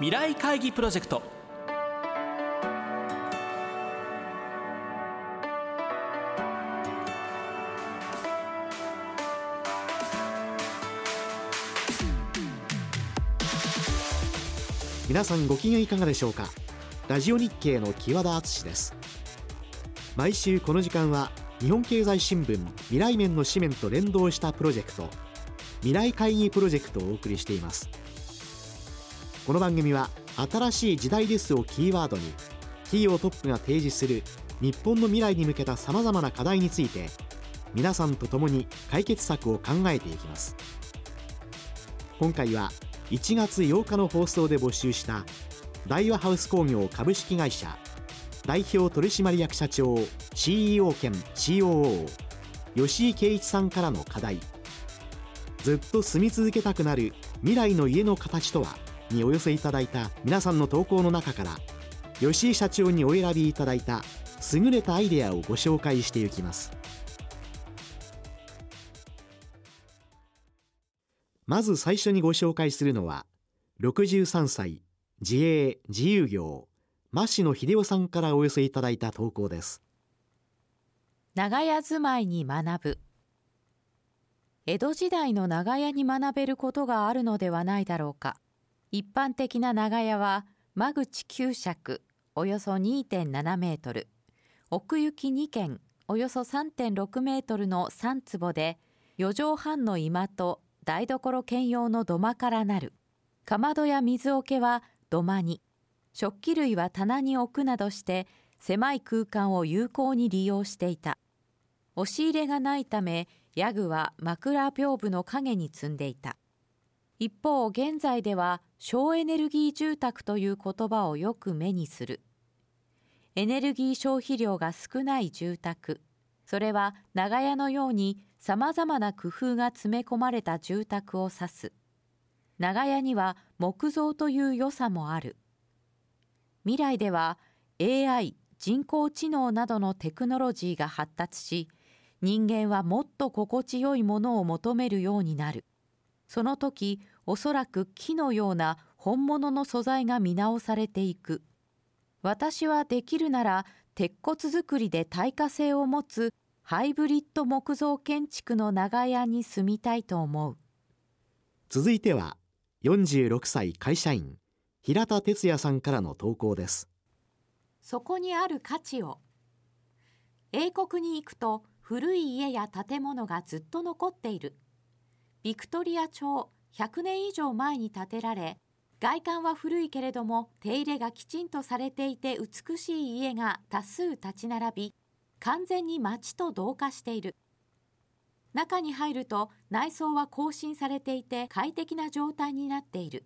未来会議プロジェクト。皆さんご機嫌いかがでしょうか？ラジオ日経の木和田敦です。毎週この時間は日本経済新聞未来面の紙面と連動したプロジェクト未来会議プロジェクトをお送りしています。この番組は新しい時代ですをキーワードに企業トップが提示する日本の未来に向けたさまざまな課題について皆さんと共に解決策を考えていきます。今回は1月8日の放送で募集した大和ハウス工業株式会社代表取締役社長 CEO 兼 COO 吉井圭一さんからの課題。ずっと住み続けたくなる未来の家の形とは？にお寄せいただいた皆さんの投稿の中から吉井社長にお選びいただいた優れたアイデアをご紹介していきます。まず最初にご紹介するのは63歳自営自由業増野秀夫さんからお寄せいただいた投稿です。長屋住まいに学ぶ。江戸時代の長屋に学べることがあるのではないだろうか。一般的な長屋は間口9尺およそ2.7メートル奥行き2軒およそ3.6メートルの3坪で4畳半の居間と台所兼用の土間からなる。かまどや水桶は土間に食器類は棚に置くなどして狭い空間を有効に利用していた。押し入れがないためヤグは枕屏風の影に積んでいた。一方現在では省エネルギー住宅という言葉をよく目にする。エネルギー消費量が少ない住宅。それは長屋のようにさまざまな工夫が詰め込まれた住宅を指す。長屋には木造という良さもある。未来では AI 人工知能などのテクノロジーが発達し人間はもっと心地よいものを求めるようになる。その時、おそらく木のような本物の素材が見直されていく。私はできるなら鉄骨造りで耐火性を持つハイブリッド木造建築の長屋に住みたいと思う。続いては46歳会社員平田哲也さんからの投稿です。そこにある価値を英国に行くと古い家や建物がずっと残っているビクトリア朝100年以上前に建てられ外観は古いけれども手入れがきちんとされていて美しい家が多数立ち並び完全に街と同化している。中に入ると内装は更新されていて快適な状態になっている。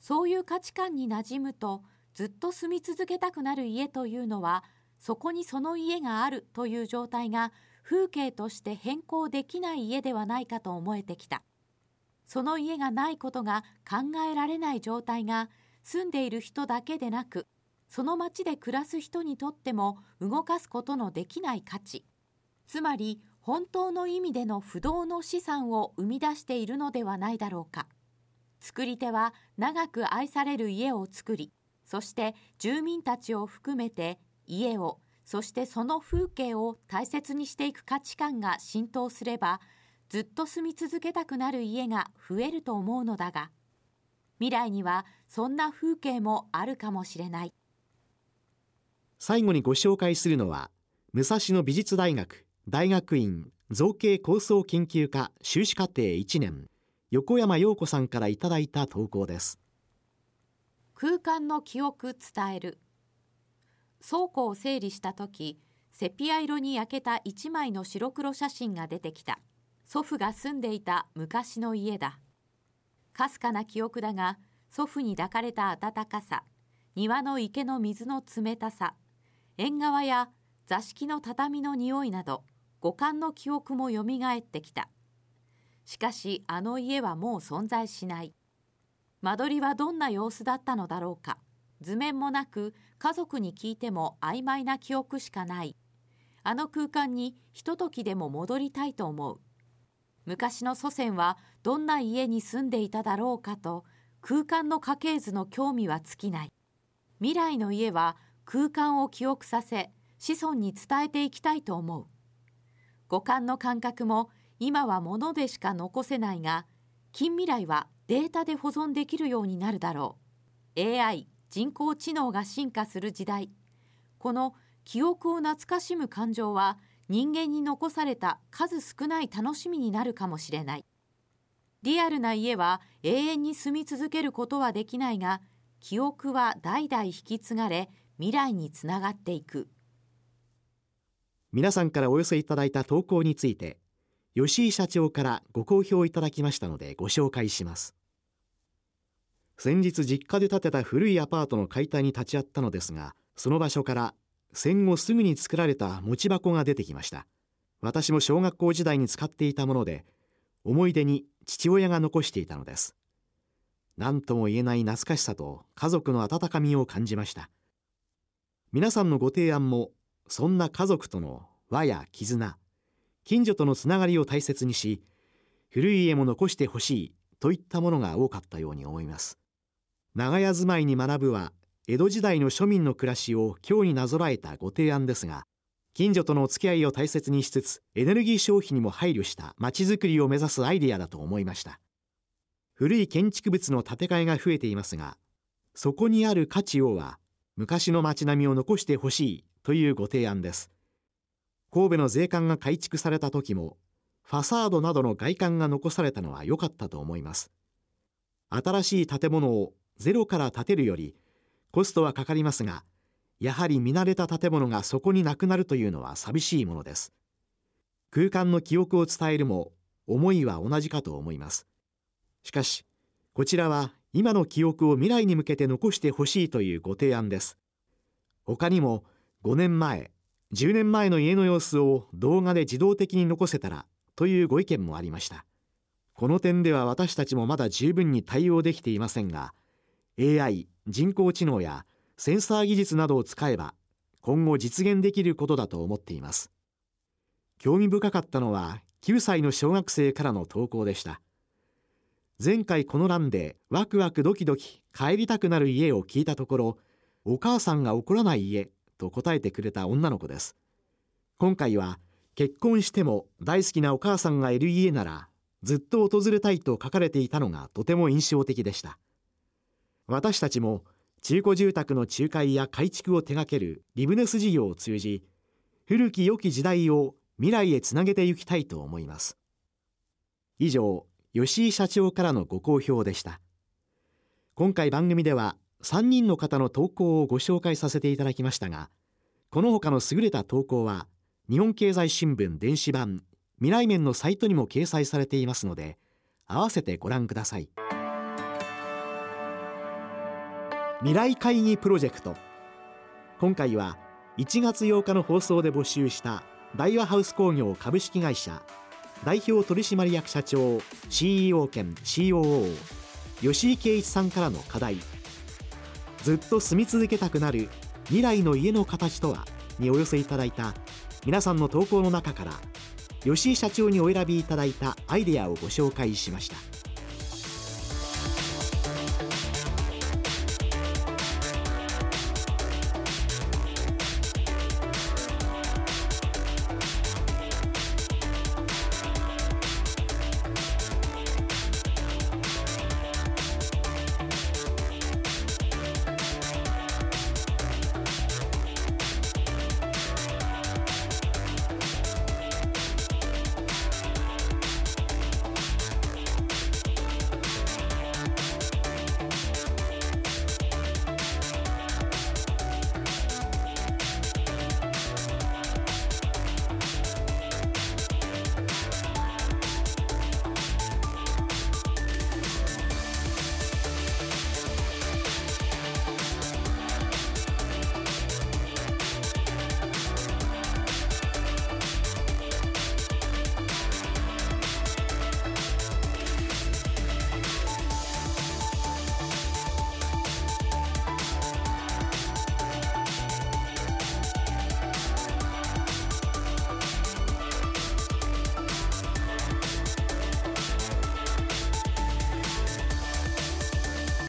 そういう価値観に馴染むとずっと住み続けたくなる家というのはそこにその家があるという状態が風景として変更できない家ではないかと思えてきた。その家がないことが考えられない状態が住んでいる人だけでなく、その町で暮らす人にとっても動かすことのできない価値。つまり本当の意味での不動の資産を生み出しているのではないだろうか。作り手は長く愛される家を作り、そして住民たちを含めて家をそしてその風景を大切にしていく価値観が浸透すればずっと住み続けたくなる家が増えると思うのだが未来にはそんな風景もあるかもしれない。最後にご紹介するのは武蔵野美術大学大学院造形構想研究科修士課程1年横山陽子さんからいただいた投稿です。空間の記憶伝える倉庫を整理した時セピア色に焼けた一枚の白黒写真が出てきた。祖父が住んでいた昔の家だ。かすかな記憶だが祖父に抱かれた暖かさ庭の池の水の冷たさ縁側や座敷の畳の匂いなど五感の記憶もよみがえってきた。しかしあの家はもう存在しない。間取りはどんな様子だったのだろうか。図面もなく家族に聞いても曖昧な記憶しかない。あの空間にひとときでも戻りたいと思う。昔の祖先はどんな家に住んでいただろうかと空間の家系図の興味は尽きない。未来の家は空間を記憶させ子孫に伝えていきたいと思う。五感の感覚も今は物でしか残せないが近未来はデータで保存できるようになるだろう。AI 人工知能が進化する時代。この記憶を懐かしむ感情は人間に残された数少ない楽しみになるかもしれない。リアルな家は永遠に住み続けることはできないが記憶は代々引き継がれ未来につながっていく。皆さんからお寄せいただいた投稿について吉井社長からご好評いただきましたのでご紹介します。先日実家で建てた古いアパートの解体に立ち会ったのですがその場所から戦後すぐに作られた餅箱が出てきました。私も小学校時代に使っていたもので思い出に父親が残していたのです。何とも言えない懐かしさと家族の温かみを感じました。皆さんのご提案もそんな家族との和や絆近所とのつながりを大切にし古い家も残してほしいといったものが多かったように思います。長屋住まいに学ぶは江戸時代の庶民の暮らしを今日になぞらえたご提案ですが近所とのお付き合いを大切にしつつエネルギー消費にも配慮した街づくりを目指すアイデアだと思いました。古い建築物の建て替えが増えていますがそこにある価値をは昔の街並みを残してほしいというご提案です。神戸の税関が改築された時もファサードなどの外観が残されたのは良かったと思います。新しい建物をゼロから建てるよりコストはかかりますがやはり見慣れた建物がそこになくなるというのは寂しいものです。空間の記憶を伝えるも思いは同じかと思います。しかしこちらは今の記憶を未来に向けて残してほしいというご提案です。他にも5年前10年前の家の様子を動画で自動的に残せたらというご意見もありました。この点では私たちもまだ十分に対応できていませんが AI 人工知能やセンサー技術などを使えば今後実現できることだと思っています。興味深かったのは9歳の小学生からの投稿でした。前回この欄でワクワクドキドキ帰りたくなる家を聞いたところお母さんが怒らない家と答えてくれた女の子です。今回は結婚しても大好きなお母さんがいる家ならずっと訪れたいと書かれていたのがとても印象的でした。私たちも中古住宅の仲介や改築を手掛けるリブネス事業を通じ古き良き時代を未来へつなげていきたいと思います。以上吉井社長からのご好評でした。今回番組では3人の方の投稿をご紹介させていただきましたがこの他の優れた投稿は日本経済新聞電子版未来面のサイトにも掲載されていますので合わせてご覧ください。未来会議プロジェクト。今回は1月8日の放送で募集した大和ハウス工業株式会社代表取締役社長 CEO 兼 COO 吉井圭一さんからの課題。ずっと住み続けたくなる未来の家の形とはにお寄せいただいた皆さんの投稿の中から吉井社長にお選びいただいたアイデアをご紹介しました。